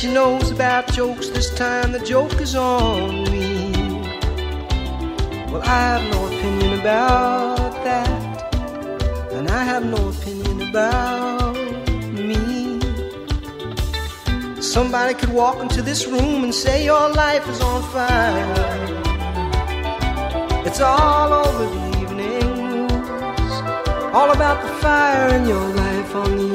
She knows about jokes this time, the joke is on me. Well, I have no opinion about that, and I have no opinion about me. Somebody could walk into this room and say your life is on fire. It's all over the evening all about the fire in your life on the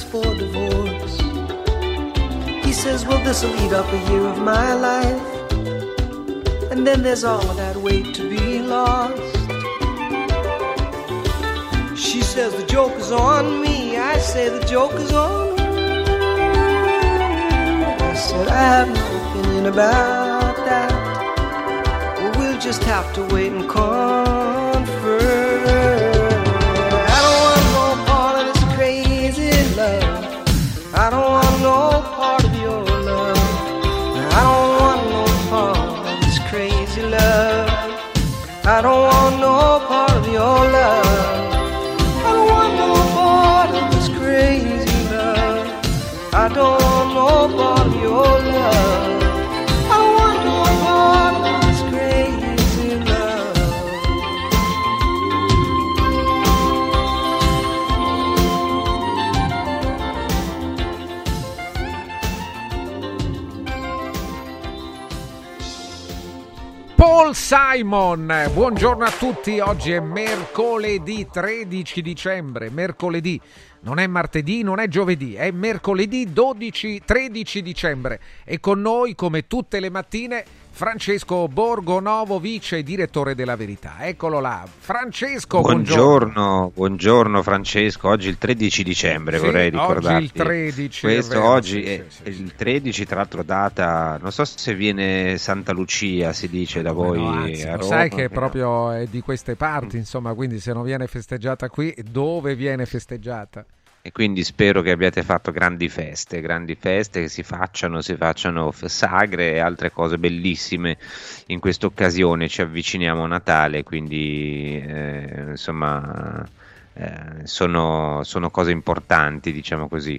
files for divorce. He says, Well, this'll eat up a year of my life. And then there's all of that weight to be lost. She says, The joke is on me. I say, The joke is on me. I said, I have no opinion about that. Well, we'll just have to wait and confer. I Simon, buongiorno a tutti, oggi è mercoledì 13 dicembre, mercoledì, non è martedì, non è giovedì, è mercoledì 12, 13 dicembre. E con noi come tutte le mattine Francesco Borgonovo, vice direttore della Verità. Eccolo là. Francesco, buongiorno. Buongiorno, buongiorno Francesco, oggi è il 13 dicembre Sì, vorrei oggi ricordarti. il 13, è Questo vero, oggi sì, è sì, il 13, tra l'altro data, non so se viene Santa Lucia, si dice da voi No, anzi, Roma. sai che proprio è di queste parti, insomma, quindi se non viene festeggiata qui, dove viene festeggiata? E quindi spero che abbiate fatto grandi feste, grandi feste che si facciano, si facciano sagre e altre cose bellissime in questa occasione, ci avviciniamo a Natale, quindi eh, insomma eh, sono, sono cose importanti, diciamo così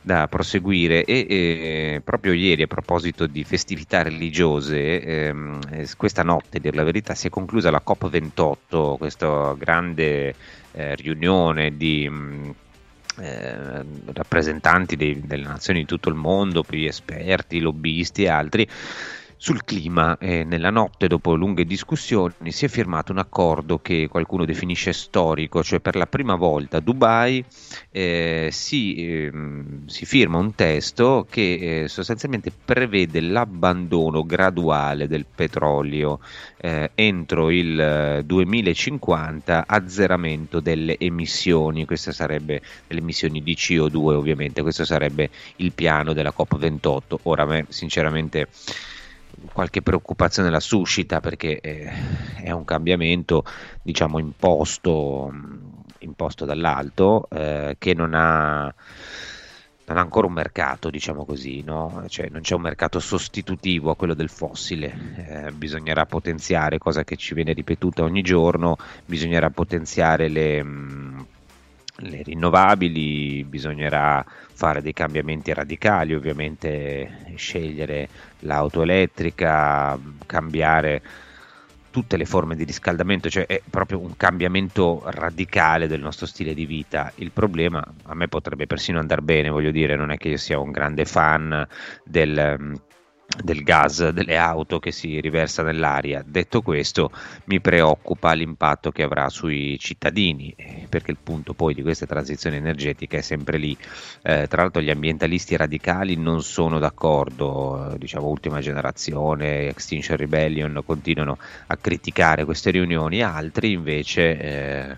da proseguire. E, e, proprio ieri a proposito di festività religiose ehm, questa notte dir la verità si è conclusa la COP28 questa grande eh, riunione di mh, eh, rappresentanti dei, delle nazioni di tutto il mondo, più esperti, lobbisti e altri, sul clima. Eh, nella notte, dopo lunghe discussioni, si è firmato un accordo che qualcuno definisce storico, cioè per la prima volta a Dubai eh, si, eh, si, firma un testo che eh, sostanzialmente prevede l'abbandono graduale del petrolio eh, entro il 2050, azzeramento delle emissioni, queste sarebbe delle emissioni di CO2 ovviamente, questo sarebbe il piano della COP28. Ora me sinceramente qualche preoccupazione la suscita perché eh, è un cambiamento diciamo imposto, imposto dall'alto eh, che non ha, non ha, ancora un mercato diciamo così no? cioè, non c'è un mercato sostitutivo a quello del fossile eh, bisognerà potenziare cosa che ci viene ripetuta ogni giorno bisognerà potenziare le mh, le rinnovabili, bisognerà fare dei cambiamenti radicali, ovviamente scegliere l'auto elettrica, cambiare tutte le forme di riscaldamento, cioè è proprio un cambiamento radicale del nostro stile di vita. Il problema a me potrebbe persino andare bene, voglio dire, non è che io sia un grande fan del del gas delle auto che si riversa nell'aria. Detto questo, mi preoccupa l'impatto che avrà sui cittadini, eh, perché il punto poi di questa transizione energetica è sempre lì. Eh, tra l'altro gli ambientalisti radicali non sono d'accordo, eh, diciamo ultima generazione, Extinction Rebellion continuano a criticare queste riunioni, altri invece eh,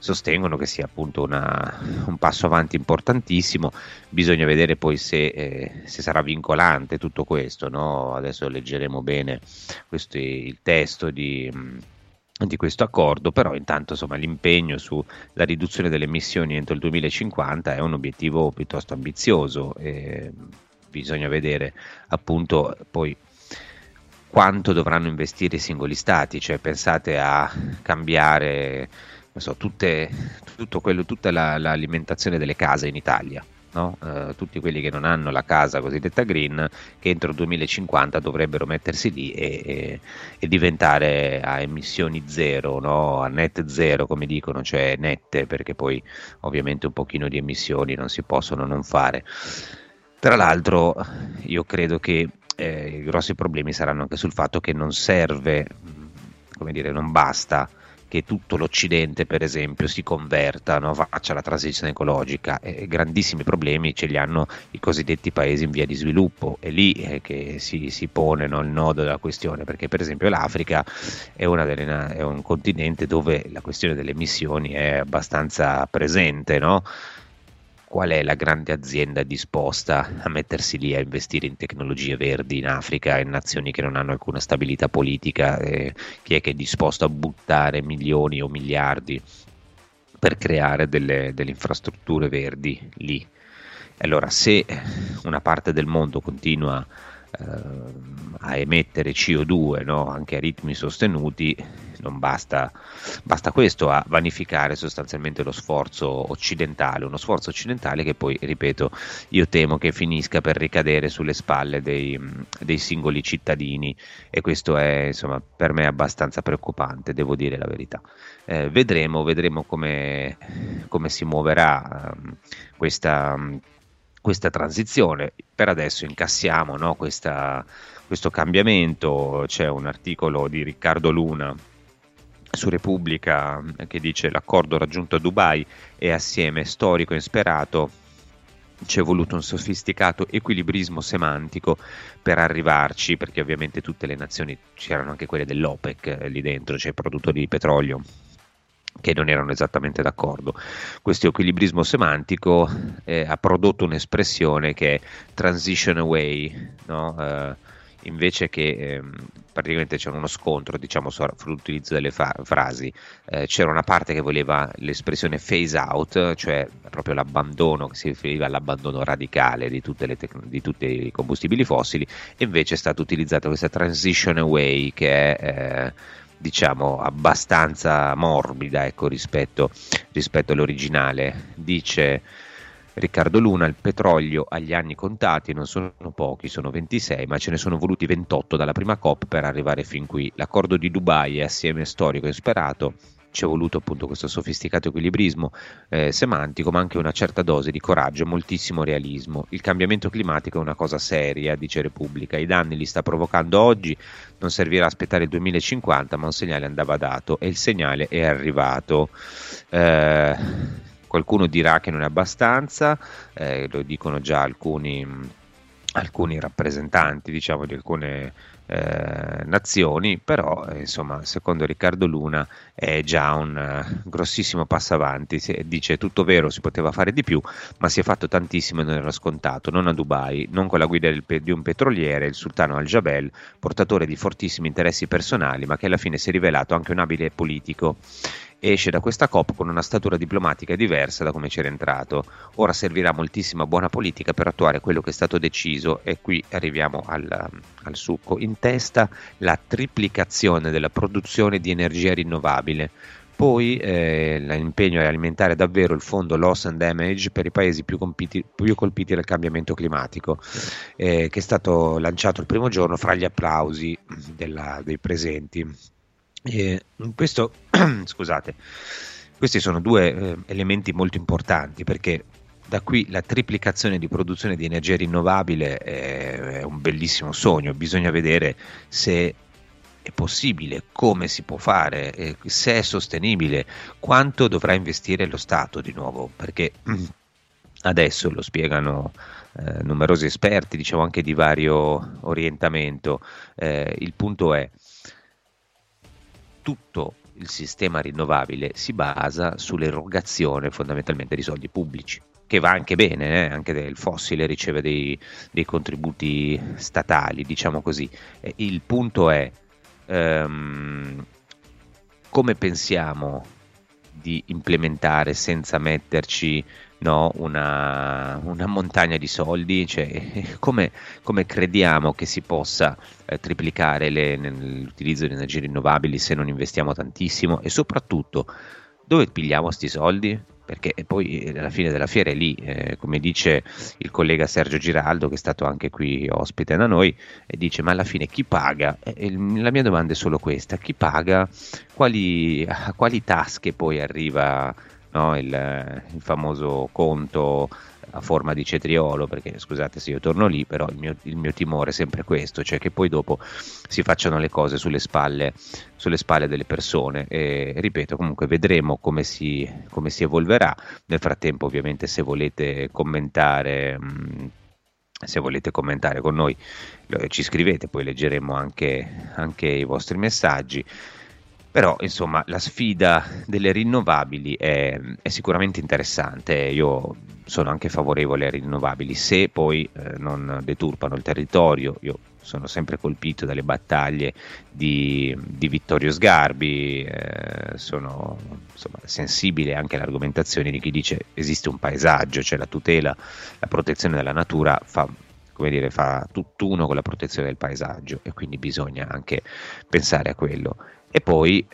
sostengono che sia appunto una, un passo avanti importantissimo. Bisogna vedere poi se, eh, se sarà vincolante tutto questo. No? Adesso leggeremo bene questo, il testo di di questo accordo, però intanto insomma, l'impegno sulla riduzione delle emissioni entro il 2050 è un obiettivo piuttosto ambizioso e bisogna vedere appunto poi quanto dovranno investire i singoli stati, cioè pensate a cambiare so, tutte, quello, tutta la, l'alimentazione delle case in Italia. No? Uh, tutti quelli che non hanno la casa cosiddetta green che entro il 2050 dovrebbero mettersi lì e, e, e diventare a emissioni zero, no? a net zero come dicono, cioè nette perché poi ovviamente un pochino di emissioni non si possono non fare. Tra l'altro io credo che eh, i grossi problemi saranno anche sul fatto che non serve, come dire, non basta che tutto l'Occidente, per esempio, si converta, no? faccia la transizione ecologica. E grandissimi problemi ce li hanno i cosiddetti paesi in via di sviluppo. È lì eh, che si, si pone no, il nodo della questione, perché per esempio l'Africa è, delle, è, un continente dove la questione delle emissioni è abbastanza presente, no? Qual è la grande azienda disposta a mettersi lì a investire in tecnologie verdi in Africa, in nazioni che non hanno alcuna stabilità politica, eh, chi è che è disposto a buttare milioni o miliardi per creare delle, delle infrastrutture verdi lì? Allora, se una parte del mondo continua Ehm, a emettere CO2 no? anche a ritmi sostenuti, non basta, basta questo a vanificare sostanzialmente lo sforzo occidentale, uno sforzo occidentale che poi, ripeto, io temo che finisca per ricadere sulle spalle dei, dei singoli cittadini e questo è insomma, per me abbastanza preoccupante, devo dire la verità. Eh, vedremo, vedremo come, come si muoverà um, questa questa transizione. Per adesso incassiamo no, questa, questo cambiamento. C'è un articolo di Riccardo Luna su Repubblica che dice l'accordo raggiunto a Dubai è assieme storico e insperato. C'è voluto un sofisticato equilibrismo semantico per arrivarci, perché ovviamente tutte le nazioni, c'erano anche quelle dell'OPEC eh, lì dentro, cioè produttori di petrolio, che non erano esattamente d'accordo. Questo equilibrismo semantico eh, ha prodotto un'espressione che è transition away, no? eh, invece che ehm, praticamente c'era uno scontro diciamo sull'utilizzo delle fa- frasi, eh, c'era una parte che voleva l'espressione phase out, cioè proprio l'abbandono, che si riferiva all'abbandono radicale di, tec- di tutti i combustibili fossili, e invece è stata utilizzata questa transition away che è... Eh, diciamo abbastanza morbida ecco, rispetto, rispetto all'originale. Dice Riccardo Luna, il petrolio agli anni contati non sono pochi, sono 26, ma ce ne sono voluti 28 dalla prima COP per arrivare fin qui. L'accordo di Dubai è assieme storico e sperato, ci è voluto appunto questo sofisticato equilibrismo eh, semantico, ma anche una certa dose di coraggio e moltissimo realismo. Il cambiamento climatico è una cosa seria, dice Repubblica, i danni li sta provocando oggi, non servirà aspettare il 2050, ma un segnale andava dato e il segnale è arrivato. Eh, qualcuno dirà che non è abbastanza, eh, lo dicono già alcuni, alcuni rappresentanti diciamo, di alcune eh, nazioni, però eh, insomma, secondo Riccardo Luna è già un uh, grossissimo passo avanti. Si, dice tutto vero, si poteva fare di più, ma si è fatto tantissimo e non era scontato, non a Dubai, non con la guida del, di un petroliere, il sultano Al-Jabel, portatore di fortissimi interessi personali, ma che alla fine si è rivelato anche un abile politico esce da questa COP con una statura diplomatica diversa da come c'era entrato. Ora servirà moltissima buona politica per attuare quello che è stato deciso e qui arriviamo al, al succo. In testa la triplicazione della produzione di energia rinnovabile. Poi eh, l'impegno è alimentare davvero il fondo Loss and Damage per i paesi più, compiti, più colpiti dal cambiamento climatico, eh, che è stato lanciato il primo giorno fra gli applausi della, dei presenti. E questo, scusate, questi sono due eh, elementi molto importanti perché da qui la triplicazione di produzione di energia rinnovabile è, è un bellissimo sogno, bisogna vedere se è possibile, come si può fare, eh, se è sostenibile, quanto dovrà investire lo Stato di nuovo, perché adesso lo spiegano eh, numerosi esperti, diciamo anche di vario orientamento, eh, il punto è tutto il sistema rinnovabile si basa sull'erogazione fondamentalmente di soldi pubblici, che va anche bene, eh? anche il fossile riceve dei, dei, contributi statali, diciamo così. il punto è um, come pensiamo di implementare senza metterci no, una, una, montagna di soldi, cioè, come, come, crediamo che si possa eh, triplicare le, l'utilizzo di energie rinnovabili se non investiamo tantissimo e soprattutto dove pigliamo questi soldi? Perché poi alla fine della fiera è lì, eh, come dice il collega Sergio Giraldo, che è stato anche qui ospite da noi, e dice: Ma alla fine chi paga? E la mia domanda è solo questa: chi paga? Quali, a quali tasche poi arriva no? il, il, famoso conto a forma di cetriolo, perché scusate se io torno lì, però il mio, il mio, timore è sempre questo, cioè che poi dopo si facciano le cose sulle spalle, sulle spalle delle persone e ripeto, comunque vedremo come si, come si evolverà. Nel frattempo ovviamente se volete commentare... Mh, se volete commentare con noi ci scrivete, poi leggeremo anche, anche i vostri messaggi. Però insomma la sfida delle rinnovabili è, è, sicuramente interessante, io sono anche favorevole alle rinnovabili se poi eh, non deturpano il territorio, io sono sempre colpito dalle battaglie di, di Vittorio Sgarbi, eh, sono insomma, sensibile anche alle argomentazioni di chi dice esiste un paesaggio, cioè la tutela, la protezione della natura fa come dire, fa tutt'uno con la protezione del paesaggio e quindi bisogna anche pensare a quello. E poi,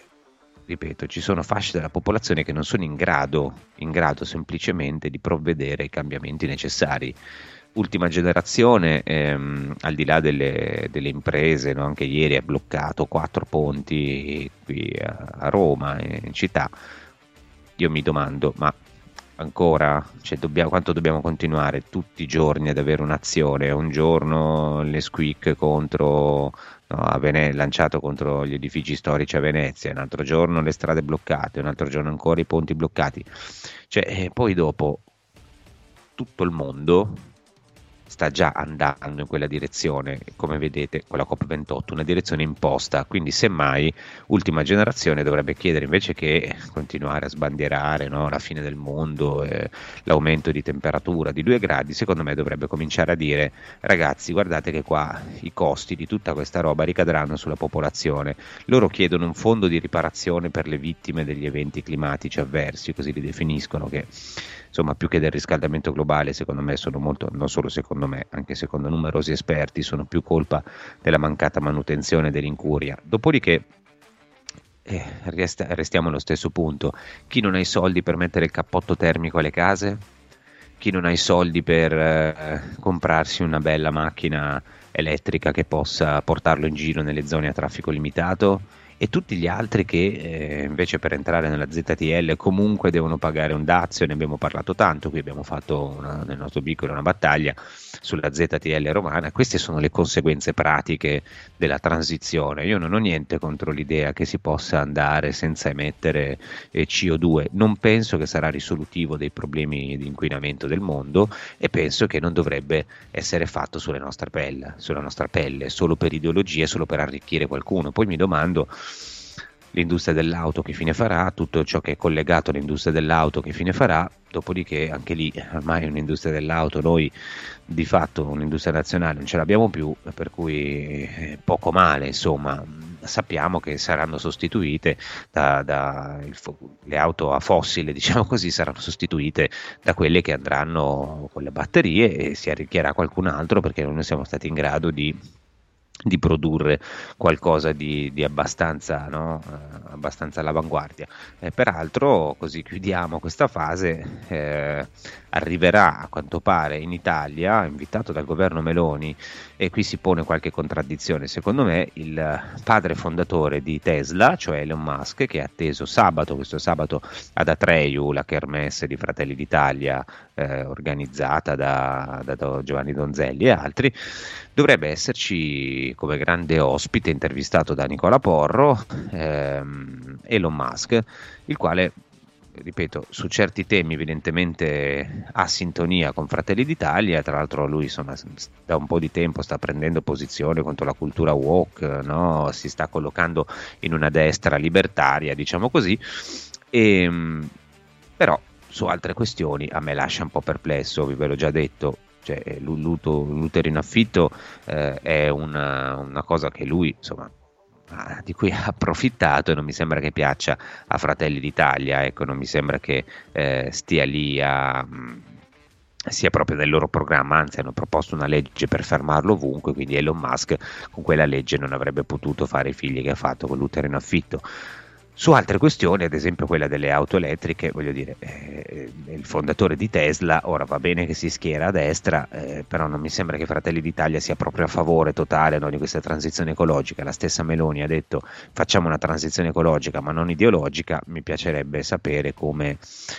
ripeto, ci sono fasce della popolazione che non sono in grado, in grado semplicemente di provvedere ai cambiamenti necessari. Ultima generazione, ehm, al di là delle, delle imprese, no? anche ieri ha bloccato quattro ponti qui a, a Roma, in città. Io mi domando, ma ancora, cioè dobbiamo, quanto dobbiamo continuare tutti i giorni ad avere un'azione? Un giorno le squeak contro no, Vene- lanciato contro gli edifici storici a Venezia, un altro giorno le strade bloccate, un altro giorno ancora i ponti bloccati. Cioè, poi dopo tutto il mondo sta già andando in quella direzione, come vedete con la COP28, una direzione imposta, quindi semmai ultima generazione dovrebbe chiedere invece che continuare a sbandierare no, la fine del mondo, eh, l'aumento di temperatura di 2 gradi, secondo me dovrebbe cominciare a dire ragazzi guardate che qua i costi di tutta questa roba ricadranno sulla popolazione, loro chiedono un fondo di riparazione per le vittime degli eventi climatici avversi, così li definiscono che insomma più che del riscaldamento globale secondo me sono molto, non solo secondo me, anche secondo numerosi esperti, sono più colpa della mancata manutenzione dell'incuria. Dopodiché eh, resta, restiamo allo stesso punto, chi non ha i soldi per mettere il cappotto termico alle case? Chi non ha i soldi per eh, comprarsi una bella macchina elettrica che possa portarlo in giro nelle zone a traffico limitato? E tutti gli altri che eh, invece per entrare nella ZTL comunque devono pagare un dazio, ne abbiamo parlato tanto, qui abbiamo fatto una, nel nostro piccolo una battaglia sulla ZTL romana, queste sono le conseguenze pratiche della transizione, io non ho niente contro l'idea che si possa andare senza emettere eh, CO2, non penso che sarà risolutivo dei problemi di inquinamento del mondo e penso che non dovrebbe essere fatto sulla nostra pelle, sulla nostra pelle solo per ideologie, solo per arricchire qualcuno, poi mi domando l'industria dell'auto che fine farà, tutto ciò che è collegato all'industria dell'auto che fine farà, dopodiché anche lì ormai un'industria dell'auto, noi di fatto un'industria nazionale non ce l'abbiamo più, per cui eh, poco male, insomma, sappiamo che saranno sostituite da, da il, le auto a fossile, diciamo così, saranno sostituite da quelle che andranno con le batterie e si arricchirà qualcun altro perché non siamo stati in grado di di produrre qualcosa di, di abbastanza, no? eh, abbastanza, all'avanguardia. Eh, peraltro, così chiudiamo questa fase, eh, arriverà a quanto pare in Italia, invitato dal governo Meloni, e qui si pone qualche contraddizione, secondo me, il padre fondatore di Tesla, cioè Elon Musk, che è atteso sabato, questo sabato ad Atreyu, la kermesse di Fratelli d'Italia, eh, organizzata da, da Giovanni Donzelli e altri, dovrebbe esserci come grande ospite intervistato da Nicola Porro ehm, Elon Musk, il quale ripeto, su certi temi evidentemente ha sintonia con Fratelli d'Italia, tra l'altro lui insomma, da un po' di tempo sta prendendo posizione contro la cultura woke, no? si sta collocando in una destra libertaria, diciamo così, e, ehm, però su altre questioni a me lascia un po' perplesso, vi ve l'ho già detto, cioè, eh, l'utero in affitto eh, è una, una, cosa che lui insomma di cui ha approfittato e non mi sembra che piaccia a Fratelli d'Italia, ecco, non mi sembra che eh, stia lì a mm, sia proprio nel loro programma, anzi hanno proposto una legge per fermarlo ovunque, quindi Elon Musk con quella legge non avrebbe potuto fare i figli che ha fatto con l'utero in affitto. Su altre questioni, ad esempio quella delle auto elettriche, voglio dire, eh, il fondatore di Tesla, ora va bene che si schiera a destra, eh, però non mi sembra che Fratelli d'Italia sia proprio a favore totale no, di questa transizione ecologica. La stessa Meloni ha detto facciamo una transizione ecologica ma non ideologica, mi piacerebbe sapere come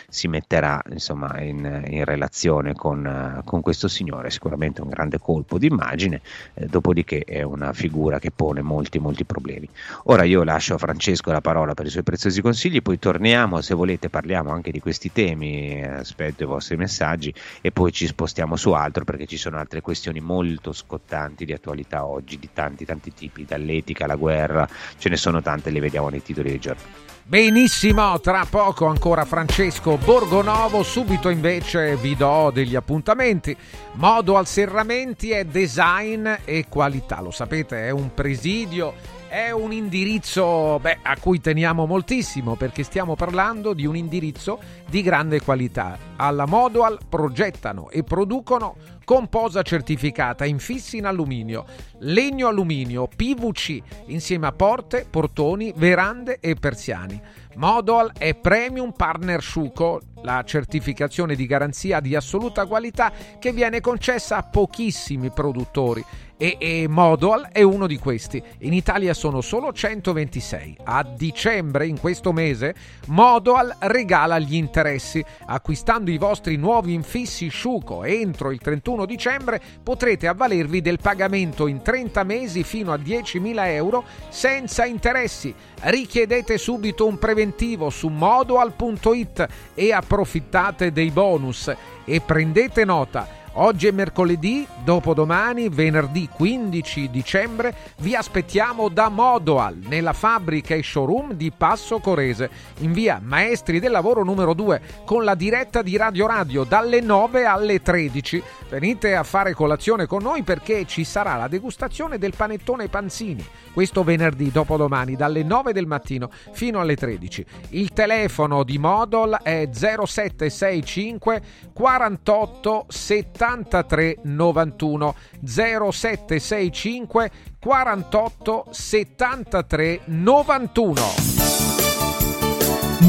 si metterà insomma, in, in, relazione con, con, questo signore, sicuramente un grande colpo d'immagine, eh, dopodiché è una figura che pone molti molti problemi. Ora io lascio a Francesco la parola per i suoi preziosi consigli, poi torniamo, se volete parliamo anche di questi temi, aspetto i vostri messaggi e poi ci spostiamo su altro perché ci sono altre questioni molto scottanti di attualità oggi, di tanti tanti tipi, dall'etica alla guerra, ce ne sono tante, le vediamo nei titoli dei giorni. Benissimo, tra poco ancora Francesco Borgonovo, subito invece vi do degli appuntamenti. Modo al serramenti è design e qualità, lo sapete, è un presidio è un indirizzo beh, a cui teniamo moltissimo perché stiamo parlando di un indirizzo di grande qualità. Alla Modual progettano e producono composa certificata infissi in alluminio, legno alluminio, PVC insieme a porte, portoni, verande e persiani. Modual è Premium Partner Sciuco, la certificazione di garanzia di assoluta qualità che viene concessa a pochissimi produttori e, e Modual è uno di questi. In Italia sono solo 126. A dicembre, in questo mese, Modual regala gli interessi. Acquistando i vostri nuovi infissi Sciuco entro il 31 dicembre potrete avvalervi del pagamento in 30 mesi fino a 10.000 euro senza interessi. Richiedete subito un preventivo su modual.it e approfittate dei bonus. E prendete nota Oggi è mercoledì, dopodomani, venerdì 15 dicembre, vi aspettiamo da Modoal, nella fabbrica e showroom di Passo Corese, in via Maestri del Lavoro numero 2, con la diretta di Radio Radio dalle 9 alle 13. Venite a fare colazione con noi perché ci sarà la degustazione del panettone Panzini, questo venerdì dopodomani dalle 9 del mattino fino alle 13. Il telefono di Modol è 0765 48 70 73 91 0765 48 73 91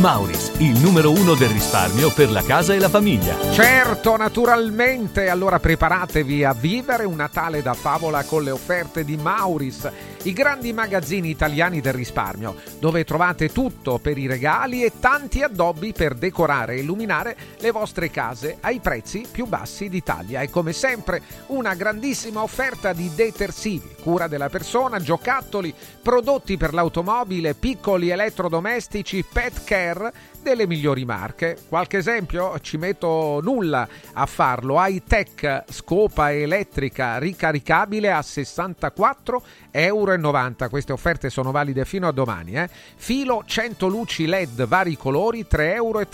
Mauris, il numero uno del risparmio per la casa e la famiglia. Certo, naturalmente. Allora preparatevi a vivere un Natale da favola con le offerte di Mauris i grandi magazzini italiani del risparmio, dove trovate tutto per i regali e tanti addobbi per decorare e illuminare le vostre case ai prezzi più bassi d'Italia. E come sempre una grandissima offerta di detersivi, cura della persona, giocattoli, prodotti per l'automobile, piccoli elettrodomestici, pet care delle migliori marche. Qualche esempio? Ci metto nulla a farlo. High Tech scopa elettrica ricaricabile a 64,90 euro. Queste offerte sono valide fino a domani. Eh? Filo 100 luci LED vari colori 3,30 euro.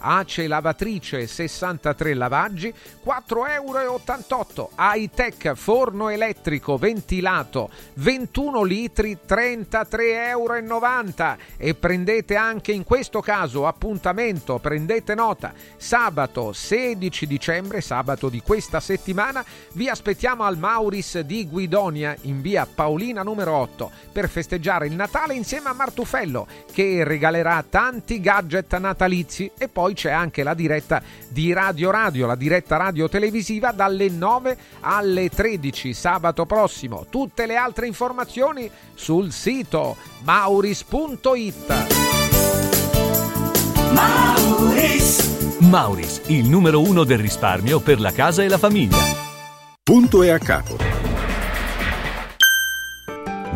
Ace lavatrice 63 lavaggi 4,88 euro. High Tech forno elettrico ventilato 21 litri 33,90 euro. E prendete anche in questo caso appuntamento, prendete nota, sabato 16 dicembre, sabato di questa settimana, vi aspettiamo al Mauris di Guidonia in via Paolina numero 8 per festeggiare il Natale insieme a Martufello che regalerà tanti gadget natalizi e poi c'è anche la diretta di Radio Radio, la diretta radio televisiva dalle 9 alle 13 sabato prossimo. Tutte le altre informazioni sul sito mauris.it. Mauris. Mauris, il numero uno del risparmio per la casa e la famiglia. Punto e a capo.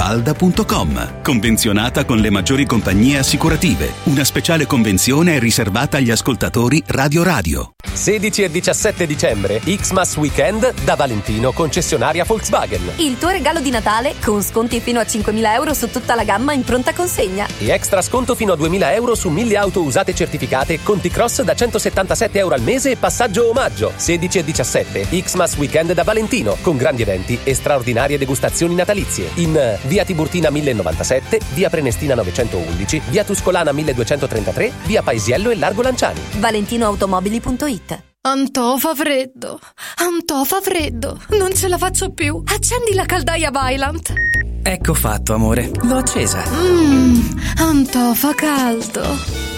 falda.com. Convenzionata con le maggiori compagnie assicurative. Una speciale convenzione è riservata agli ascoltatori Radio Radio. 16 e 17 dicembre, Xmas Weekend da Valentino, concessionaria Volkswagen. Il tuo regalo di Natale con sconti fino a 5.000 euro su tutta la gamma in pronta consegna. E extra sconto fino a 2.000 euro su 1.000 auto usate certificate, conti cross da 177 euro al mese e passaggio omaggio. 16 e 17, Xmas Weekend da Valentino, con grandi eventi e straordinarie degustazioni natalizie. In via Tiburtina 1097, via Prenestina 911, via Tuscolana 1233, via Paesiello e Largo Lanciani. ValentinoAutomobili.it Antò fa freddo, Antò fa freddo, non ce la faccio più. Accendi la caldaia Vylant. Ecco fatto, amore, l'ho accesa. Mmm, Antò fa caldo.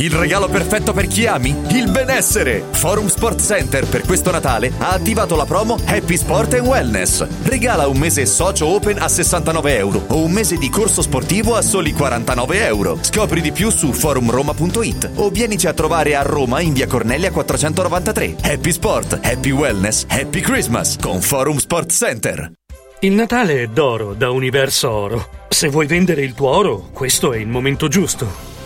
Il regalo perfetto per chi ami? Il benessere! Forum Sport Center per questo Natale ha attivato la promo Happy Sport and Wellness. Regala un mese socio open a 69 euro o un mese di corso sportivo a soli 49 euro. Scopri di più su forumroma.it o vienici a trovare a Roma in via Cornelia 493. Happy Sport, Happy Wellness, Happy Christmas con Forum Sport Center. Il Natale è d'oro da Universo Oro. Se vuoi vendere il tuo oro, questo è il momento giusto.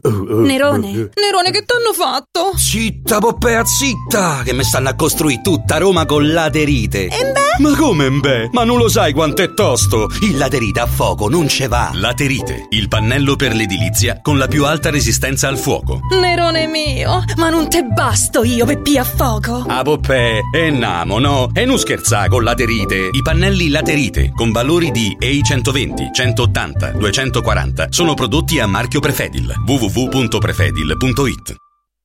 Nerone, Nerone, che t'hanno fatto? Zitta, Poppea, zitta! Che mi stanno a costruire tutta Roma con laterite. E beh? Ma come beh? Ma non lo sai quanto è tosto? Il laterite a fuoco non ce va. Laterite, il pannello per l'edilizia con la più alta resistenza al fuoco. Nerone mio, ma non te basto io per pia a fuoco. Ah, Poppè, e namo, no? E non scherza con laterite. I pannelli laterite con valori di EI 120, 180, 240 sono prodotti a marchio Prefedil. www.prefedil.it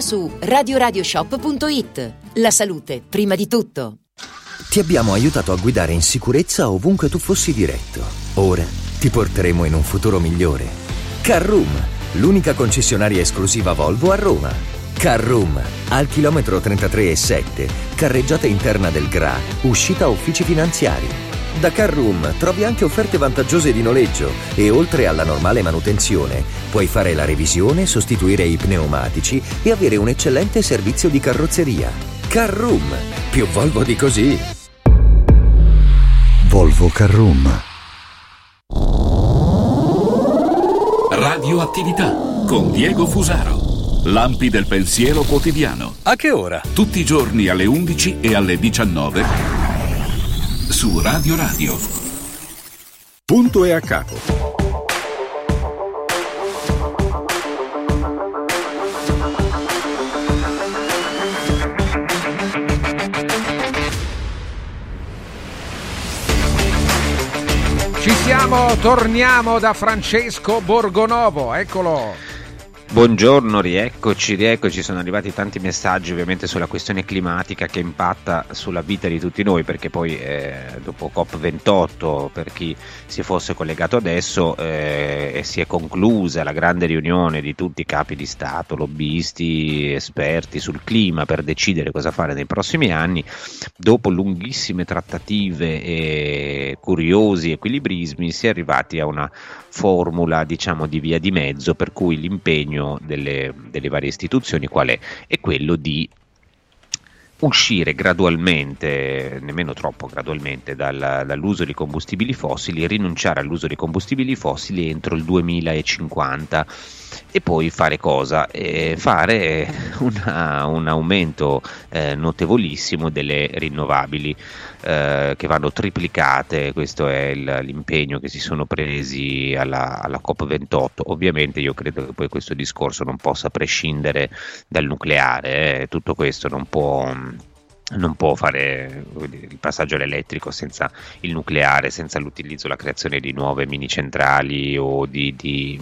su radioradioshop.it. La salute, prima di tutto. Ti abbiamo aiutato a guidare in sicurezza ovunque tu fossi diretto. Ora ti porteremo in un futuro migliore. Carroom, l'unica concessionaria esclusiva Volvo a Roma. Carroom, al chilometro 33 e 7, carreggiata interna del GRA, uscita uffici finanziari. Da Carroom trovi anche offerte vantaggiose di noleggio e oltre alla normale manutenzione puoi fare la revisione, sostituire i pneumatici e avere un eccellente servizio di carrozzeria. Carroom, più Volvo di così. Volvo Carroom. Radioattività con Diego Fusaro. Lampi del pensiero quotidiano. A che ora? Tutti i giorni alle 11 e alle 19 su Radio Radio. Punto e a capo. Ci siamo, torniamo da Francesco Borgonovo, eccolo. Buongiorno, rieccoci, rieccoci, sono arrivati tanti messaggi ovviamente sulla questione climatica che impatta sulla vita di tutti noi perché poi eh, dopo COP28 per chi si fosse collegato adesso eh, si è conclusa la grande riunione di tutti i capi di Stato, lobbisti, esperti sul clima per decidere cosa fare nei prossimi anni, dopo lunghissime trattative e curiosi equilibrismi si è arrivati a una formula diciamo di via di mezzo per cui l'impegno delle, delle varie istituzioni qual è? È quello di uscire gradualmente, nemmeno troppo gradualmente, dal, dall'uso di combustibili fossili rinunciare all'uso di combustibili fossili entro il 2050 e poi fare cosa? Eh, fare una, un aumento eh, notevolissimo delle rinnovabili eh, che vanno triplicate, questo è il, l'impegno che si sono presi alla, alla COP28. Ovviamente io credo che poi questo discorso non possa prescindere dal nucleare, eh. tutto questo non può non può fare il passaggio all'elettrico senza il nucleare, senza l'utilizzo, la creazione di nuove mini centrali o di, di,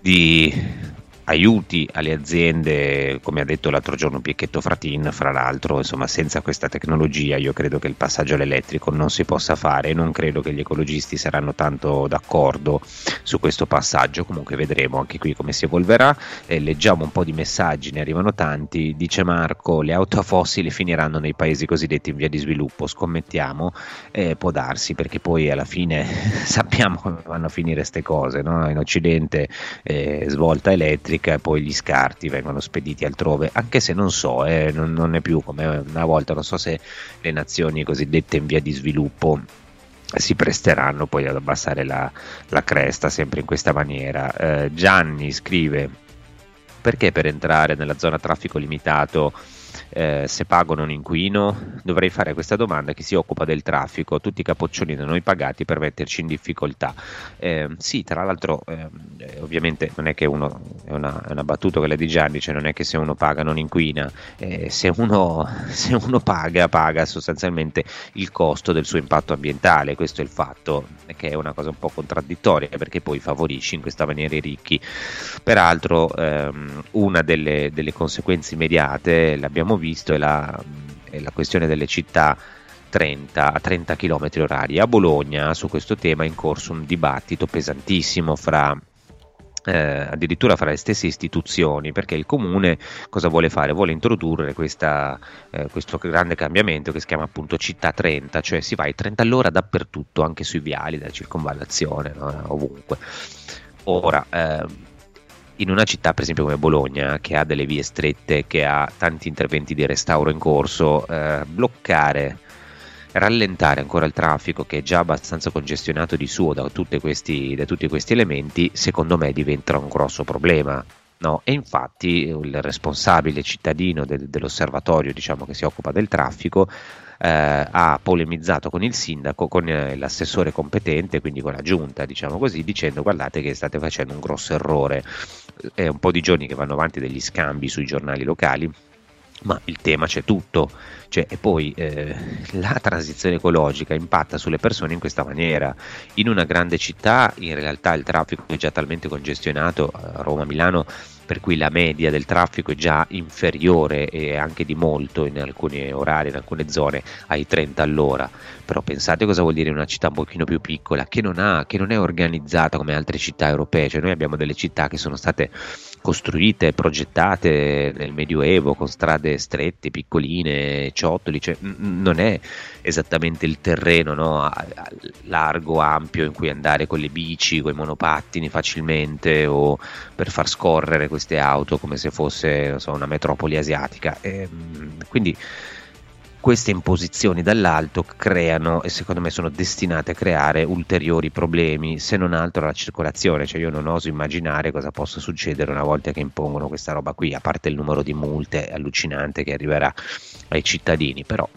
di aiuti alle aziende, come ha detto l'altro giorno Picchetto Fratin, fra l'altro, insomma, senza questa tecnologia io credo che il passaggio all'elettrico non si possa fare e non credo che gli ecologisti saranno tanto d'accordo su questo passaggio, comunque vedremo anche qui come si evolverà, eh, leggiamo un po' di messaggi, ne arrivano tanti, dice Marco, le auto fossili finiranno nei paesi cosiddetti in via di sviluppo, scommettiamo, eh, può darsi perché poi alla fine sappiamo come vanno a finire queste cose, no? in Occidente eh, svolta elettrica, e poi gli scarti vengono spediti altrove, anche se non so, eh, non, non, è più come una volta, non so se le nazioni cosiddette in via di sviluppo si presteranno poi ad abbassare la, la cresta sempre in questa maniera. Eh, Gianni scrive perché per entrare nella zona traffico limitato eh, se pago non inquino? Dovrei fare questa domanda a chi si occupa del traffico, tutti i capoccioni da noi pagati per metterci in difficoltà. Eh, sì, tra l'altro, ehm, eh, ovviamente non è che uno, è una, è una, battuta quella di Gianni, cioè non è che se uno paga non inquina, eh, se uno, se, uno, paga, paga sostanzialmente il costo del suo impatto ambientale, questo è il fatto, che è una cosa un po' contraddittoria perché poi favorisci in questa maniera i ricchi. Peraltro, ehm, una delle, delle conseguenze immediate, l'abbiamo visto, è la, è la questione delle città 30 a 30 km orari. A Bologna su questo tema è in corso un dibattito pesantissimo fra eh, addirittura fra le stesse istituzioni, perché il comune cosa vuole fare? Vuole introdurre questa, eh, questo grande cambiamento che si chiama appunto città 30, cioè si va ai 30 all'ora dappertutto, anche sui viali della circonvallazione, no? ovunque. Ora, eh, in una città per esempio come Bologna, che ha delle vie strette, che ha tanti interventi di restauro in corso, eh, bloccare rallentare ancora il traffico che è già abbastanza congestionato di suo da, questi, da tutti questi elementi, secondo me diventa un grosso problema. No? E infatti il responsabile cittadino del, dell'osservatorio diciamo, che si occupa del traffico eh, ha polemizzato con il sindaco, con eh, l'assessore competente, quindi con la giunta, diciamo così, dicendo guardate che state facendo un grosso errore. È un po' di giorni che vanno avanti degli scambi sui giornali locali ma il tema c'è tutto, cioè, e poi eh, la transizione ecologica impatta sulle persone in questa maniera. In una grande città in realtà il traffico è già talmente congestionato, a Roma, Milano, per cui la media del traffico è già inferiore e anche di molto in alcuni orari, in alcune zone ai 30 all'ora. Però pensate cosa vuol dire una città un pochino più piccola che non, ha, che non è organizzata come altre città europee, cioè noi abbiamo delle città che sono state costruite, progettate nel Medioevo con strade strette, piccoline, eccetera 18 dice non è esattamente il terreno no? largo, ampio in cui andare con le bici, con i monopattini facilmente o per far scorrere queste auto come se fosse so, una metropoli asiatica. E, quindi queste imposizioni dall'alto creano e secondo me sono destinate a creare ulteriori problemi, se non altro alla circolazione, cioè io non oso immaginare cosa possa succedere una volta che impongono questa roba qui, a parte il numero di multe allucinante che arriverà ai cittadini, però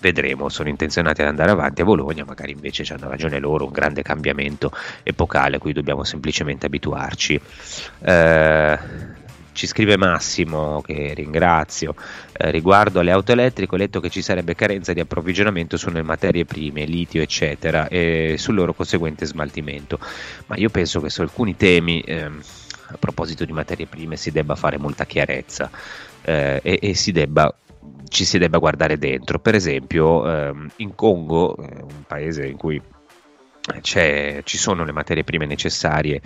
vedremo, sono intenzionati ad andare avanti a Bologna, magari invece hanno ragione loro, un grande cambiamento epocale a cui dobbiamo semplicemente abituarci. Eh, ci scrive Massimo, che ringrazio, eh, riguardo alle auto elettriche, ho letto che ci sarebbe carenza di approvvigionamento sulle materie prime, litio, eccetera, e sul loro conseguente smaltimento. Ma io penso che su alcuni temi, ehm, a proposito di materie prime, si debba fare molta chiarezza eh, e, e si debba ci si debba guardare dentro. Per esempio, ehm, in Congo, eh, un paese in cui ci sono le materie prime necessarie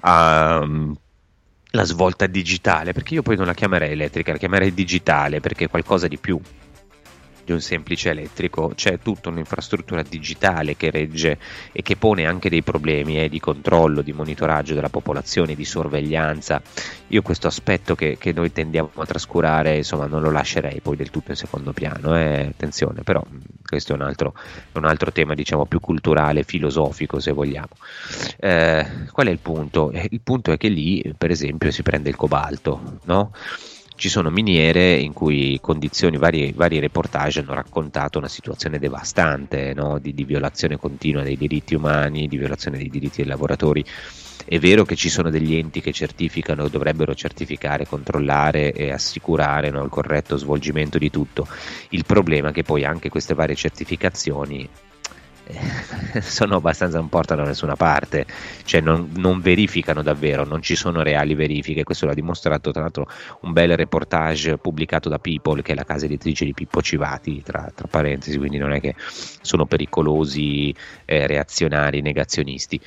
a la svolta digitale, perché io poi non la chiamerei elettrica, la chiamerei digitale perché è qualcosa di più di un semplice elettrico, c'è tutta un'infrastruttura digitale che regge e che pone anche dei problemi eh, di controllo, di monitoraggio della popolazione, di sorveglianza. Io questo aspetto che, che noi tendiamo a trascurare, insomma, non lo lascerei poi del tutto in secondo piano, eh, attenzione, però questo è un altro, un altro tema, diciamo, più culturale, filosofico, se vogliamo. Eh, qual è il punto? Eh, il punto è che lì, per esempio, si prende il cobalto, no? Ci sono miniere in cui condizioni, vari, vari reportage hanno raccontato una situazione devastante no? di, di, violazione continua dei diritti umani, di violazione dei diritti dei lavoratori. È vero che ci sono degli enti che certificano, dovrebbero certificare, controllare e assicurare no? il corretto svolgimento di tutto. Il problema è che poi anche queste varie certificazioni sono abbastanza non portano da nessuna parte, cioè non, non, verificano davvero, non ci sono reali verifiche. Questo l'ha dimostrato tra l'altro un bel reportage pubblicato da People, che è la casa editrice di Pippo Civati, tra, tra parentesi, quindi non è che sono pericolosi eh, reazionari, negazionisti.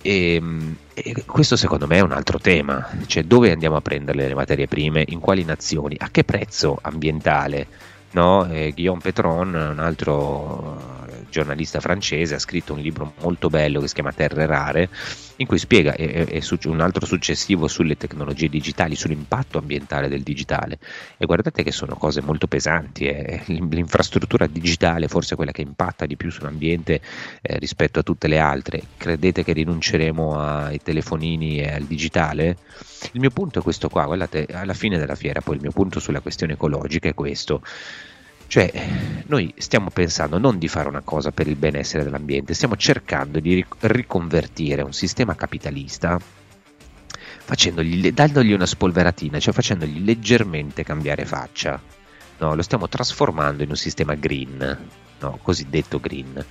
E, ehm, e, questo secondo me è un altro tema, cioè dove andiamo a prendere le materie prime, in quali nazioni, a che prezzo ambientale? No? Eh, Guillaume Petron, un altro giornalista francese, ha scritto un libro molto bello che si chiama Terre Rare, in cui spiega e, e, un altro successivo sulle tecnologie digitali, sull'impatto ambientale del digitale. E guardate che sono cose molto pesanti, eh. l'infrastruttura digitale forse è quella che impatta di più sull'ambiente eh, rispetto a tutte le altre. Credete che rinunceremo ai telefonini e al digitale? Il mio punto è questo qua, guardate, alla fine della fiera poi il mio punto sulla questione ecologica è questo. Cioè, noi stiamo pensando non di fare una cosa per il benessere dell'ambiente, stiamo cercando di riconvertire un sistema capitalista dandogli una spolveratina, cioè facendogli leggermente cambiare faccia. No, lo stiamo trasformando in un sistema green no? cosiddetto green.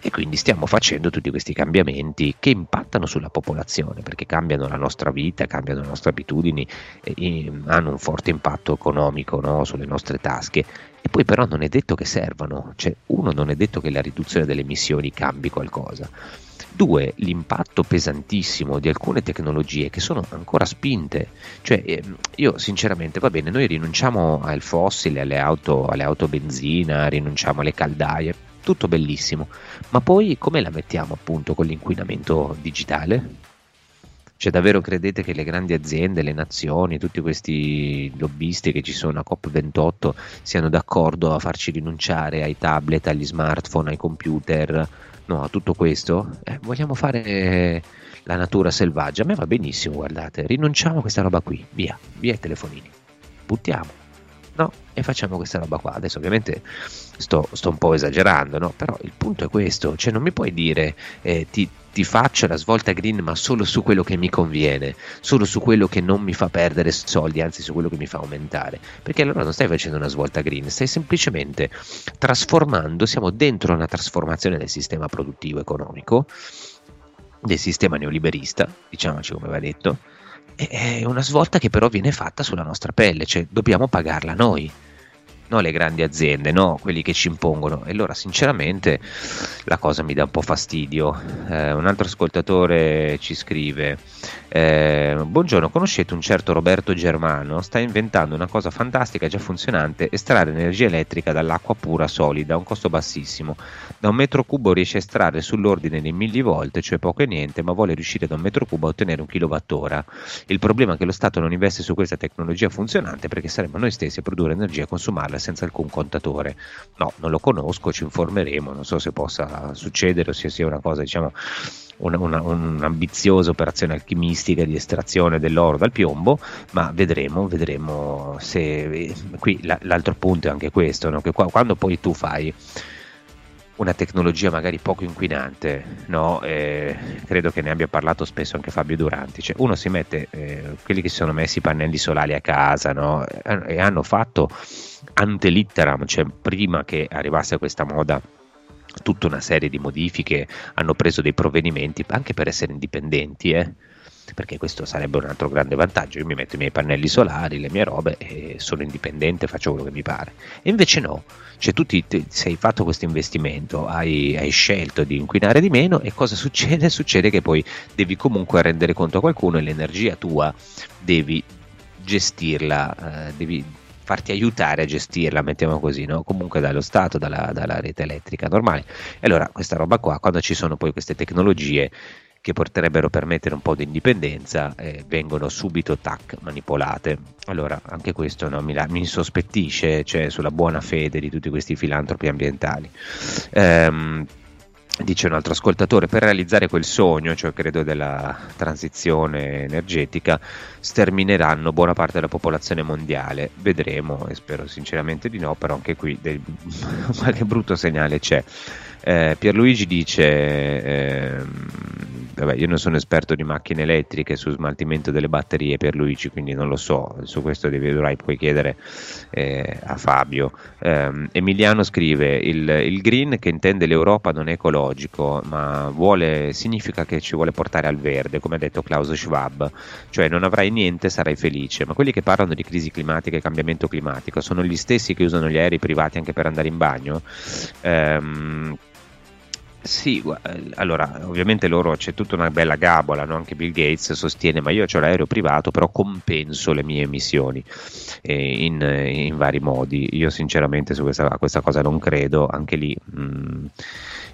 E quindi stiamo facendo tutti questi cambiamenti che impattano sulla popolazione, perché cambiano la nostra vita, cambiano le nostre abitudini, e, hanno un forte impatto economico no? sulle nostre tasche. E poi però non è detto che servano, cioè uno non è detto che la riduzione delle emissioni cambi qualcosa. Due, l'impatto pesantissimo di alcune tecnologie che sono ancora spinte. Cioè, ehm, io sinceramente, va bene, noi rinunciamo al fossile, alle auto, alle auto benzina, rinunciamo alle caldaie, tutto bellissimo, ma poi come la mettiamo appunto con l'inquinamento digitale? Cioè davvero credete che le grandi aziende, le nazioni, tutti questi lobbisti che ci sono a COP28 siano d'accordo a farci rinunciare ai tablet, agli smartphone, ai computer, no, a tutto questo, eh, vogliamo fare la natura selvaggia, a me va benissimo, guardate, rinunciamo a questa roba qui, via, via i telefonini, buttiamo? E facciamo questa roba qua. Adesso ovviamente sto, sto un po' esagerando, no? Però il punto è questo, cioè non mi puoi dire eh, ti, ti faccio la svolta green ma solo su quello che mi conviene, solo su quello che non mi fa perdere soldi, anzi su quello che mi fa aumentare, perché allora non stai facendo una svolta green, stai semplicemente trasformando, siamo dentro una trasformazione del sistema produttivo economico, del sistema neoliberista, diciamoci come va detto, è una svolta che però viene fatta sulla nostra pelle, cioè dobbiamo pagarla noi no le grandi aziende, no quelli che ci impongono. E allora, sinceramente, la cosa mi dà un po' fastidio. Eh, un altro ascoltatore ci scrive: eh, Buongiorno, conoscete un certo Roberto Germano? Sta inventando una cosa fantastica, già funzionante: estrarre energia elettrica dall'acqua pura solida a un costo bassissimo. Da un metro cubo riesce a estrarre sull'ordine dei millivolt, cioè poco e niente, ma vuole riuscire da un metro cubo a ottenere un kilowattora. Il problema è che lo Stato non investe su questa tecnologia funzionante perché saremmo noi stessi a produrre energia e consumarla digitale senza alcun contatore. No, non lo conosco, ci informeremo, non so se possa succedere o se sia una cosa, diciamo, una, una, un'ambiziosa operazione alchimistica di estrazione dell'oro dal piombo, ma vedremo, vedremo se... Qui l'altro punto è anche questo, no? che qua, quando poi tu fai una tecnologia magari poco inquinante, no? eh, credo che ne abbia parlato spesso anche Fabio Duranti, cioè uno si mette, eh, quelli che si sono messi i pannelli solari a casa no? e hanno fatto ante litteram, cioè prima che arrivasse questa moda tutta una serie di modifiche, hanno preso dei provvedimenti anche per essere indipendenti, eh? Perché questo sarebbe un altro grande vantaggio. Io mi metto i miei pannelli solari, le mie robe e sono indipendente, faccio quello che mi pare. E invece no, cioè tu ti, ti, se fatto questo investimento, hai, hai, scelto di inquinare di meno e cosa succede? Succede che poi devi comunque rendere conto a qualcuno e l'energia tua devi gestirla, eh, devi farti aiutare a gestirla, mettiamo così, no? comunque dallo Stato, dalla, dalla rete elettrica normale. E allora questa roba qua, quando ci sono poi queste tecnologie che potrebbero permettere un po' di indipendenza eh, vengono subito tac manipolate. Allora anche questo no, mi, la, mi insospettisce cioè, sulla buona fede di tutti questi filantropi ambientali. Ehm, Dice un altro ascoltatore, per realizzare quel sogno, cioè credo della transizione energetica, stermineranno buona parte della popolazione mondiale. Vedremo, e spero sinceramente di no, però anche qui del, qualche brutto segnale c'è. Eh, Pierluigi dice, eh, vabbè, io non sono esperto di macchine elettriche su smaltimento delle batterie per Luigi, quindi non lo so, su questo devi, dovrai poi chiedere eh, a Fabio. Eh, Emiliano scrive, il, il, green che intende l'Europa non è ecologico, ma vuole, significa che ci vuole portare al verde, come ha detto Klaus Schwab, cioè non avrai niente, sarai felice, ma quelli che parlano di crisi climatica e cambiamento climatico sono gli stessi che usano gli aerei privati anche per andare in bagno? Um, sì, allora ovviamente loro c'è tutta una bella gabola, no? anche Bill Gates sostiene ma io ho l'aereo privato però compenso le mie emissioni eh, in, in, vari modi, io sinceramente su questa, questa cosa non credo, anche lì mh, mm,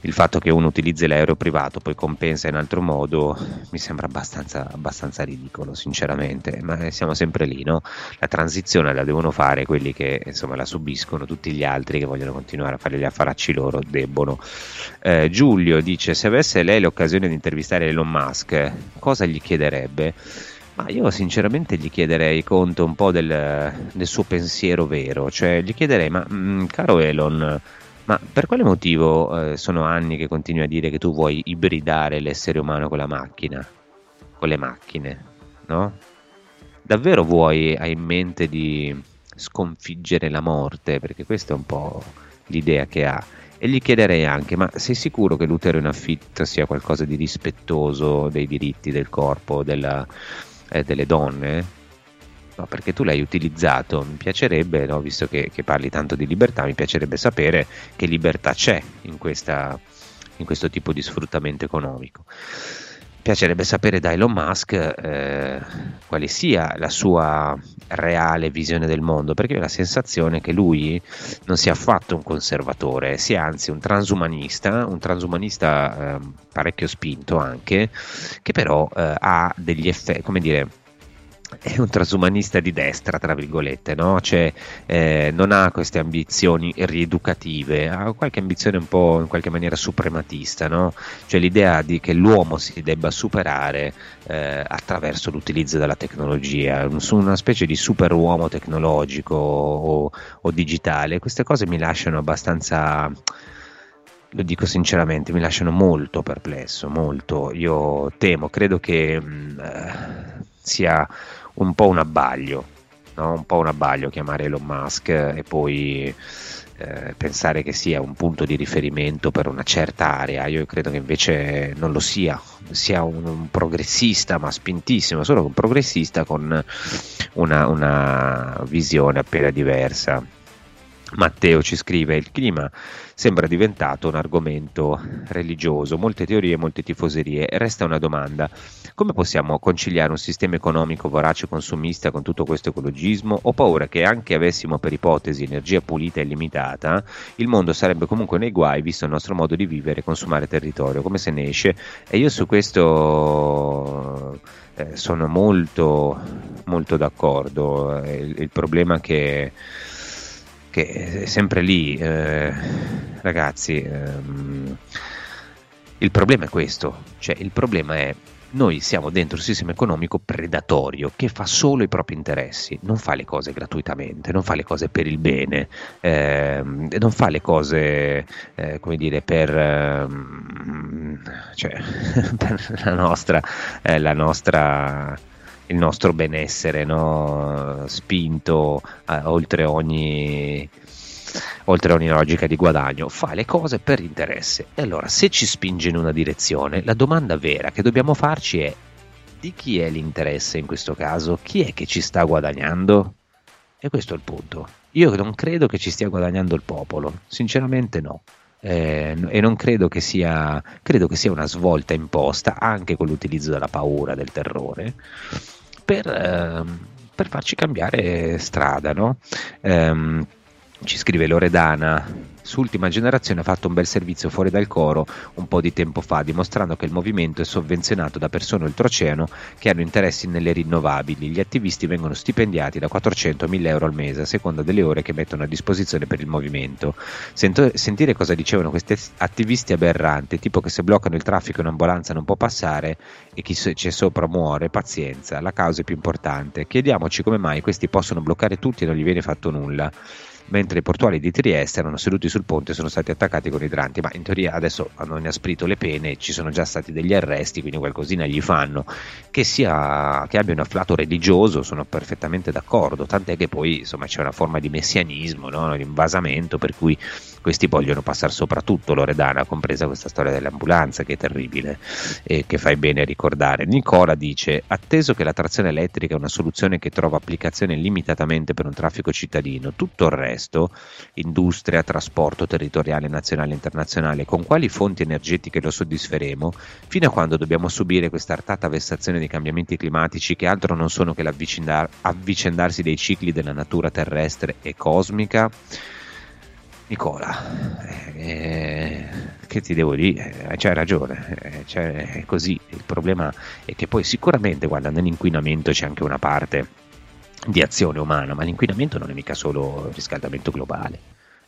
il fatto che uno utilizzi l'aereo privato poi compensa in altro modo mi sembra abbastanza, abbastanza ridicolo sinceramente ma siamo sempre lì no? la transizione la devono fare quelli che insomma la subiscono tutti gli altri che vogliono continuare a fare gli affaracci loro debbono eh, Giulio dice se avesse lei l'occasione di intervistare Elon Musk cosa gli chiederebbe? Ma io sinceramente gli chiederei conto un po' del, del suo pensiero vero, cioè gli chiederei, ma mh, mm, caro Elon, ma per quale motivo eh, sono anni che continui a dire che tu vuoi ibridare l'essere umano con la macchina, con le macchine, no? Davvero vuoi, hai in mente di sconfiggere la morte? Perché questa è un po' l'idea che ha. E gli chiederei anche, ma sei sicuro che l'utero in affitto sia qualcosa di rispettoso dei diritti del corpo, della, eh, delle donne? No, perché tu l'hai utilizzato, mi piacerebbe, no, visto che, che, parli tanto di libertà, mi piacerebbe sapere che libertà c'è in, questa, in questo tipo di sfruttamento economico. Mi piacerebbe sapere da Elon Musk eh, quale sia la sua reale visione del mondo, perché ho la sensazione che lui non sia affatto un conservatore, sia anzi un transumanista, un transumanista eh, parecchio spinto anche, che però eh, ha degli effetti, come dire, è un transumanista di destra, tra virgolette, no? cioè, eh, non ha queste ambizioni rieducative, ha qualche ambizione un po' in qualche maniera suprematista, no? cioè l'idea di che l'uomo si debba superare eh, attraverso l'utilizzo della tecnologia, una specie di superuomo tecnologico o, o digitale. Queste cose mi lasciano abbastanza lo dico sinceramente, mi lasciano molto perplesso, molto. Io temo, credo che mh, mm, eh, sia un po' un abbaglio, no? un po' un abbaglio chiamare Elon Musk e poi eh, pensare che sia un punto di riferimento per una certa area. Io credo che invece non lo sia, sia un, un progressista ma spintissimo, solo un progressista con una, una visione appena diversa. Matteo ci scrive: Il clima sembra diventato un argomento religioso, molte teorie, molte tifoserie. Resta una domanda: come possiamo conciliare un sistema economico vorace consumista con tutto questo ecologismo? Ho paura che anche avessimo per ipotesi energia pulita e limitata, il mondo sarebbe comunque nei guai visto il nostro modo di vivere e consumare territorio. Come se ne esce? E io su questo eh, sono molto, molto d'accordo. Eh, il, il problema che che è sempre lì, eh, ragazzi, ehm, il problema è questo, cioè il problema è noi siamo dentro un sistema economico predatorio che fa solo i propri interessi, non fa le cose gratuitamente, non fa le cose per il bene, ehm, non fa le cose, eh, come dire, per, ehm, cioè, per la nostra, eh, la nostra il nostro benessere no? spinto eh, oltre, ogni, oltre ogni logica di guadagno, fa le cose per interesse. E allora, se ci spinge in una direzione, la domanda vera che dobbiamo farci è di chi è l'interesse in questo caso? Chi è che ci sta guadagnando? E questo è il punto. Io non credo che ci stia guadagnando il popolo, sinceramente no. Eh, e non credo che sia credo che sia una svolta imposta anche con l'utilizzo della paura, del terrore per, ehm, per farci cambiare strada. No? Ehm, ci scrive Loredana su Ultima Generazione ha fatto un bel servizio fuori dal coro un po' di tempo fa, dimostrando che il movimento è sovvenzionato da persone oltreoceano che hanno interessi nelle rinnovabili. Gli attivisti vengono stipendiati da 400 a 1000 euro al mese a seconda delle ore che mettono a disposizione per il movimento. Sento, sentire cosa dicevano questi attivisti aberranti, tipo che se bloccano il traffico un'ambulanza non può passare e chi c'è sopra muore, pazienza, la causa è più importante. Chiediamoci come mai questi possono bloccare tutti e non gli viene fatto nulla mentre i portuali di Trieste erano seduti sul ponte e sono stati attaccati con idranti, ma in teoria adesso hanno inasprito le pene, ci sono già stati degli arresti, quindi qualcosina gli fanno. Che, sia, che abbia un afflato religioso sono perfettamente d'accordo, tant'è che poi insomma c'è una forma di messianismo, no? di invasamento, per cui questi vogliono passare soprattutto Loredana, compresa questa storia dell'ambulanza che è terribile e che fai bene a ricordare. Nicola dice, atteso che la trazione elettrica è una soluzione che trova applicazione limitatamente per un traffico cittadino, tutto il resto, industria, trasporto territoriale, nazionale e internazionale, con quali fonti energetiche lo soddisferemo, fino a quando dobbiamo subire questa artata vessazione dei cambiamenti climatici che altro non sono che l'avvicendarsi dei cicli della natura terrestre e cosmica? Nicola, eh, che ti devo dire? Eh, c'hai ragione, cioè, è così. Il problema è che poi sicuramente, guarda, nell'inquinamento c'è anche una parte di azione umana, ma l'inquinamento non è mica solo riscaldamento globale.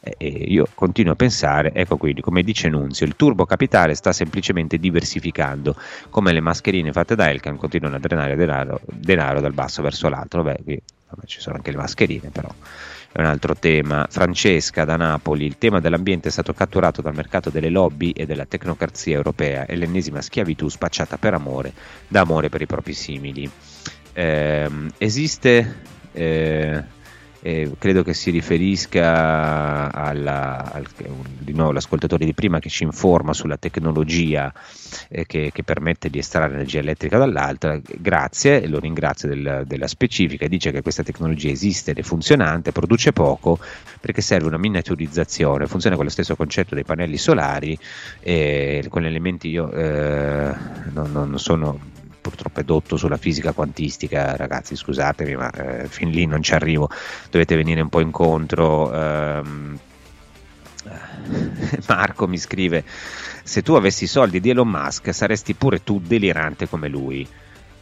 E io continuo a pensare, ecco quindi, come dice Nunzio, il turbo capitale sta semplicemente diversificando, come le mascherine fatte da Elkan continuano a drenare denaro, denaro dal basso verso l'alto. Beh, qui vabbè, ci sono anche le mascherine, però è un altro tema. Francesca da Napoli, il tema dell'ambiente è stato catturato dal mercato delle lobby e della tecnocrazia europea, è l'ennesima schiavitù spacciata per amore, da amore per i propri simili. Eh, esiste eh, eh, credo che si riferisca alla, al, di nuovo all'ascoltatore di prima che ci informa sulla tecnologia eh, che, che, permette di estrarre energia elettrica dall'altra. Grazie, e lo ringrazio del, della specifica, dice che questa tecnologia esiste ed è funzionante, produce poco perché serve una miniaturizzazione, funziona con lo stesso concetto dei pannelli solari, eh, con elementi io eh, non, non sono purtroppo è dotto sulla fisica quantistica, ragazzi scusatemi ma eh, fin lì non ci arrivo, dovete venire un po' incontro. Ehm, Marco mi scrive: Se tu avessi i soldi di Elon Musk, saresti pure tu delirante come lui.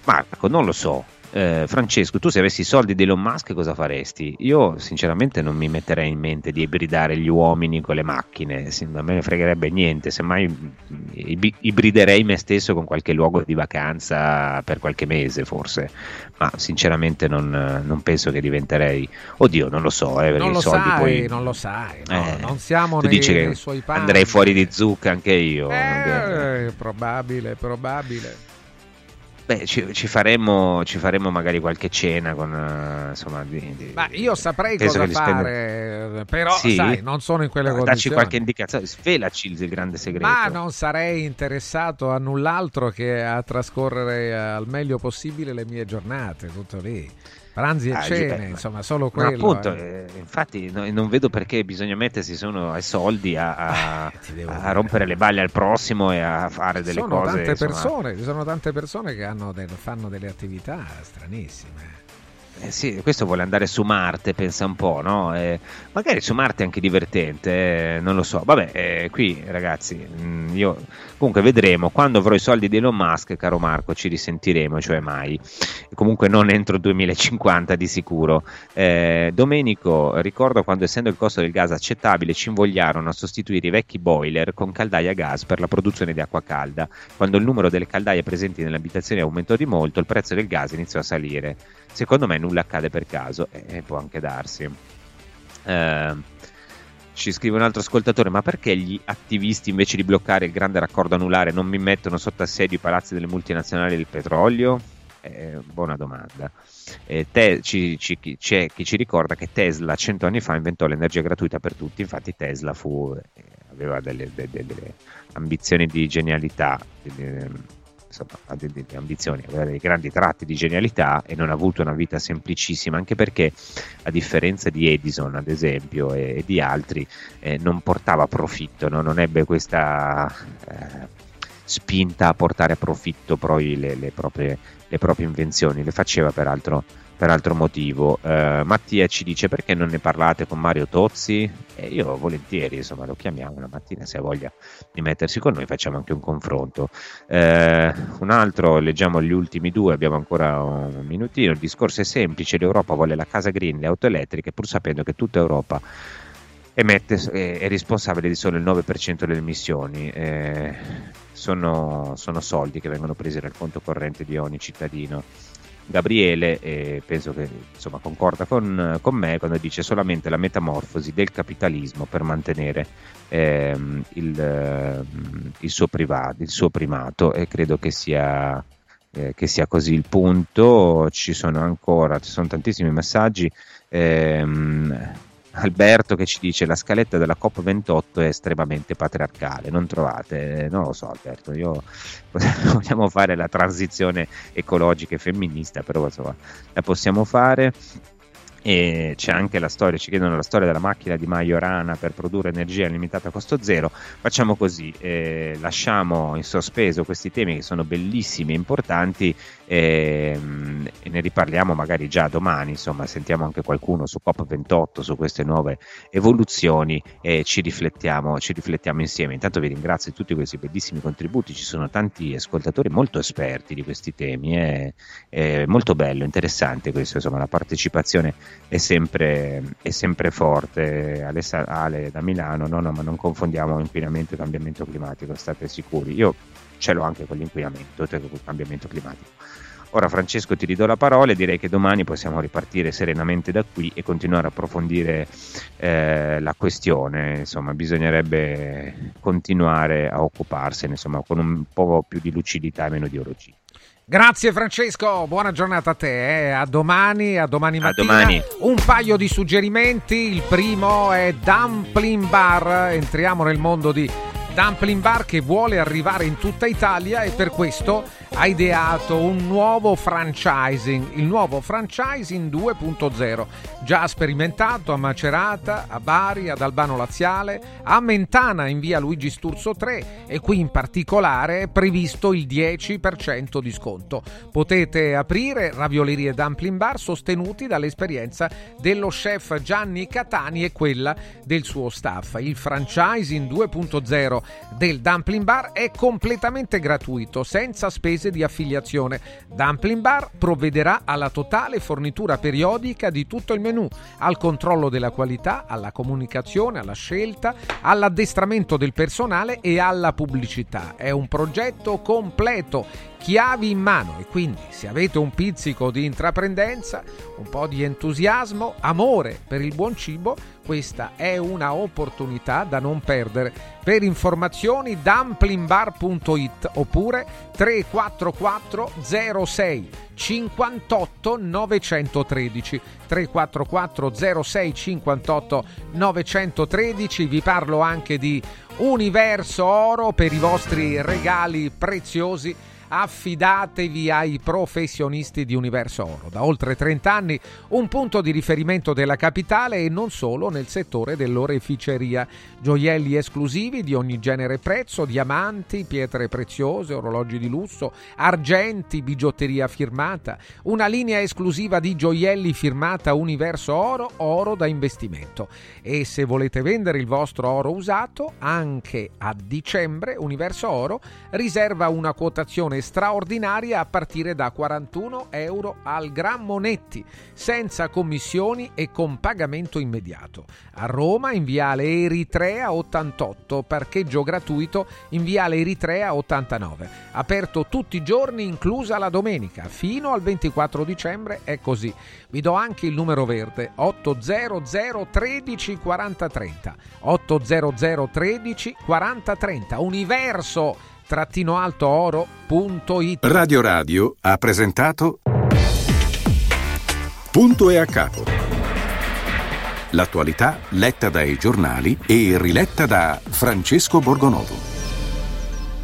Marco, non lo so eh, Francesco, tu se avessi i soldi di Elon Musk cosa faresti? Io sinceramente non mi metterei in mente di ibridare gli uomini con le macchine, a me ne fregherebbe niente, semmai mm, ibriderei me stesso con qualche luogo di vacanza per qualche mese forse, ma sinceramente non, non penso che diventerei, oddio non lo so, eh, non, lo sai, poi... non lo sai, no, eh, non siamo tu nei, dici nei panni. Andrei fuori di zucca anche io. Eh, probabile, probabile. Beh, ci, ci, faremo, ci, faremo, magari qualche cena con uh, insomma. Di, di, Ma io saprei cosa fare, spendo... però sì? sai, non sono in quelle no, condizioni. Dacci qualche indicazione, svelaci il grande segreto. Ma non sarei interessato a null'altro che a trascorrere al meglio possibile le mie giornate, tutto lì pranzi e ah, cene, insomma, solo quello. Ma appunto, eh. Eh, infatti, no, non vedo perché bisogna mettersi sono ai soldi a, a, eh, a rompere le balle al prossimo e a fare delle sono cose. Tante insomma... persone, ci sono tante persone che del, fanno delle attività stranissime. Eh sì, questo vuole andare su Marte, pensa un po', no? Eh, magari su Marte è anche divertente, eh, non lo so. Vabbè, eh, qui ragazzi, mh, mm, io comunque vedremo. Quando avrò i soldi di Elon Musk, caro Marco, ci risentiremo, cioè mai. Comunque non entro il 2050 di sicuro. Eh, Domenico, ricordo quando essendo il costo del gas accettabile ci invogliarono a sostituire i vecchi boiler con caldaie a gas per la produzione di acqua calda. Quando il numero delle caldaie presenti nelle abitazioni aumentò di molto, il prezzo del gas iniziò a salire. Secondo me nulla accade per caso e può anche darsi. Eh, ci scrive un altro ascoltatore: Ma perché gli attivisti invece di bloccare il grande raccordo anulare non mi mettono sotto assedio i palazzi delle multinazionali del petrolio? Eh, buona domanda. Eh, te, ci, ci, c'è chi ci ricorda che Tesla cento anni fa inventò l'energia gratuita per tutti. Infatti, Tesla fu, eh, aveva delle, delle, delle, ambizioni di genialità. Delle, insomma, ha delle, ambizioni, aveva dei grandi tratti di genialità e non ha avuto una vita semplicissima, anche perché a differenza di Edison, ad esempio, e, e di altri, eh, non portava profitto, no? non ebbe questa eh, spinta a portare a profitto poi le, le, proprie, le proprie invenzioni, le faceva peraltro per altro motivo. Uh, Mattia ci dice perché non ne parlate con Mario Tozzi? E io volentieri, insomma, lo chiamiamo la mattina se ha voglia di mettersi con noi, facciamo anche un confronto. Uh, un altro, leggiamo gli ultimi due, abbiamo ancora un minutino. Il discorso è semplice: l'Europa vuole la casa green, le auto elettriche, pur sapendo che tutta Europa emette, è, è responsabile di solo il 9% delle emissioni. Eh, sono, sono soldi che vengono presi dal conto corrente di ogni cittadino Gabriele, e penso che insomma, concorda con, con, me quando dice solamente la metamorfosi del capitalismo per mantenere ehm, il, ehm, il, suo privato, il suo primato e credo che sia, eh, che sia così il punto. Ci sono ancora, ci sono tantissimi messaggi. Ehm, Alberto che ci dice la scaletta della COP28 è estremamente patriarcale, non trovate? Non lo so Alberto, io vogliamo fare la transizione ecologica e femminista, però insomma la possiamo fare. e c'è anche la storia, ci chiedono la storia della macchina di Majorana per produrre energia limitata a costo zero. Facciamo così, eh, lasciamo in sospeso questi temi che sono bellissimi e importanti e, ehm, e, ne riparliamo magari già domani, insomma sentiamo anche qualcuno su COP28 su queste nuove evoluzioni e ci riflettiamo, ci riflettiamo insieme. Intanto vi ringrazio di tutti questi bellissimi contributi, ci sono tanti ascoltatori molto esperti di questi temi, è, è molto bello, interessante questo, insomma la partecipazione è sempre, è sempre forte. Alessa, Ale da Milano, no, no, ma non confondiamo inquinamento e cambiamento climatico, state sicuri. Io ce l'ho anche con l'inquinamento, con il cambiamento climatico. Ora Francesco ti ridò la parola e direi che domani possiamo ripartire serenamente da qui e continuare a approfondire eh, la questione, insomma bisognerebbe continuare a occuparsene insomma, con un po' più di lucidità e meno di orologia. Grazie Francesco, buona giornata a te, eh. a domani, a domani mattina. A domani. Un paio di suggerimenti, il primo è Dumpling Bar, entriamo nel mondo di Dumpling Bar che vuole arrivare in tutta Italia e per questo ha ideato un nuovo franchising, il nuovo franchising 2.0, già sperimentato a Macerata, a Bari, ad Albano Laziale, a Mentana in via Luigi Sturzo 3 e qui in particolare è previsto il 10% di sconto. Potete aprire raviolerie dumpling bar sostenuti dall'esperienza dello chef Gianni Catani e quella del suo staff. Il franchising 2.0 del dumpling bar è completamente gratuito, senza spese di affiliazione. Dumpling Bar provvederà alla totale fornitura periodica di tutto il menù, al controllo della qualità, alla comunicazione, alla scelta, all'addestramento del personale e alla pubblicità. È un progetto completo, chiavi in mano. E quindi se avete un pizzico di intraprendenza, un po' di entusiasmo, amore per il buon cibo, questa è una opportunità da non perdere. Per informazioni dumplingbar.it oppure 344 06 58 913 344 06 58 913 vi parlo anche di Universo Oro per i vostri regali preziosi affidatevi ai professionisti di Universo Oro. Da oltre 30 anni un punto di riferimento della capitale e non solo nel settore dell'oreficeria. Gioielli esclusivi di ogni genere e prezzo, diamanti, pietre preziose, orologi di lusso, argenti, bigiotteria firmata, una linea esclusiva di gioielli firmata Universo Oro, oro da investimento. E se volete vendere il vostro oro usato, anche a dicembre Universo Oro riserva una quotazione straordinaria a partire da 41 euro al grammo netti, senza commissioni e con pagamento immediato. A Roma in viale Eritrea 88, parcheggio gratuito in viale Eritrea 89. Aperto tutti i giorni, inclusa la domenica, fino al 24 dicembre è così. Vi do anche il numero verde 800 13 40 30. 800 13 40 30. Universo trattino alto oro.it. Radio Radio ha presentato Punto e a capo. L'attualità letta dai giornali e riletta da Francesco Borgonovo.